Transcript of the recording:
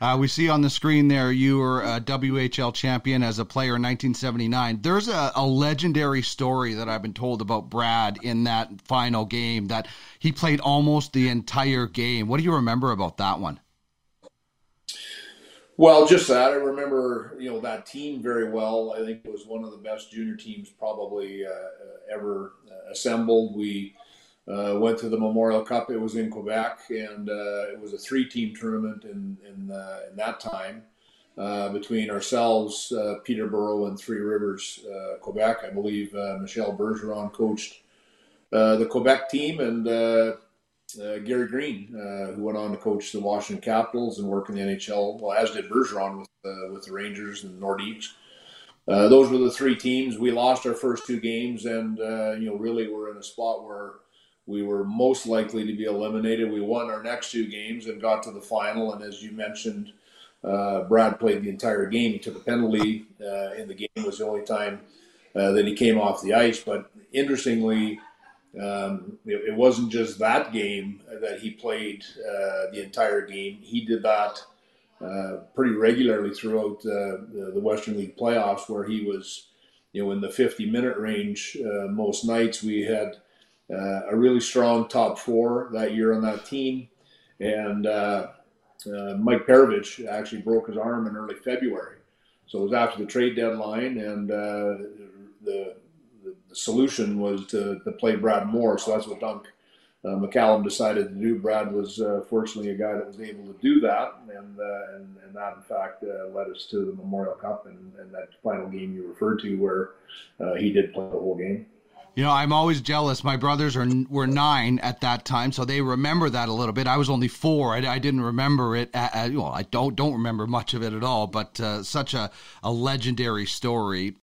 Uh, we see on the screen there you were a WHL champion as a player in 1979. There's a, a legendary story that I've been told about Brad in that final game that he played almost the entire game. What do you remember about that one? Well, just that. I remember, you know, that team very well. I think it was one of the best junior teams probably uh, ever assembled. We uh, went to the Memorial Cup. It was in Quebec, and uh, it was a three-team tournament in in, uh, in that time uh, between ourselves, uh, Peterborough, and Three Rivers, Quebec. I believe Michel Bergeron coached the Quebec team, and Gary Green, who went on to coach the Washington Capitals and work in the NHL, well, as did Bergeron with with the Rangers and Nordiques. Those were the three teams. We lost our first two games, and you know, really, we're in a spot where we were most likely to be eliminated. We won our next two games and got to the final. And as you mentioned, uh, Brad played the entire game. He took a penalty uh, in the game. It was the only time uh, that he came off the ice. But interestingly, um, it, it, wasn't just that game that he played uh, the entire game. He did that uh, pretty regularly throughout uh, the, Western League playoffs, where he was, you know, in the 50 minute range most nights. We had uh, a really strong top four that year on that team. And uh, uh, Mike Perovich actually broke his arm in early February. So it was after the trade deadline, and uh, the, the, solution was to, to, play Brad more. So that's what Dunc uh, McCallum decided to do. Brad was uh, fortunately a guy that was able to do that, and and, and, that in fact led us to the Memorial Cup and, and, that final game you referred to, where he did play the whole game. You know, I'm always jealous. My brothers are were nine at that time, so they remember that a little bit. I was only four. I, I didn't remember it. At, well, I don't don't remember much of it at all. But uh, such a, a legendary story.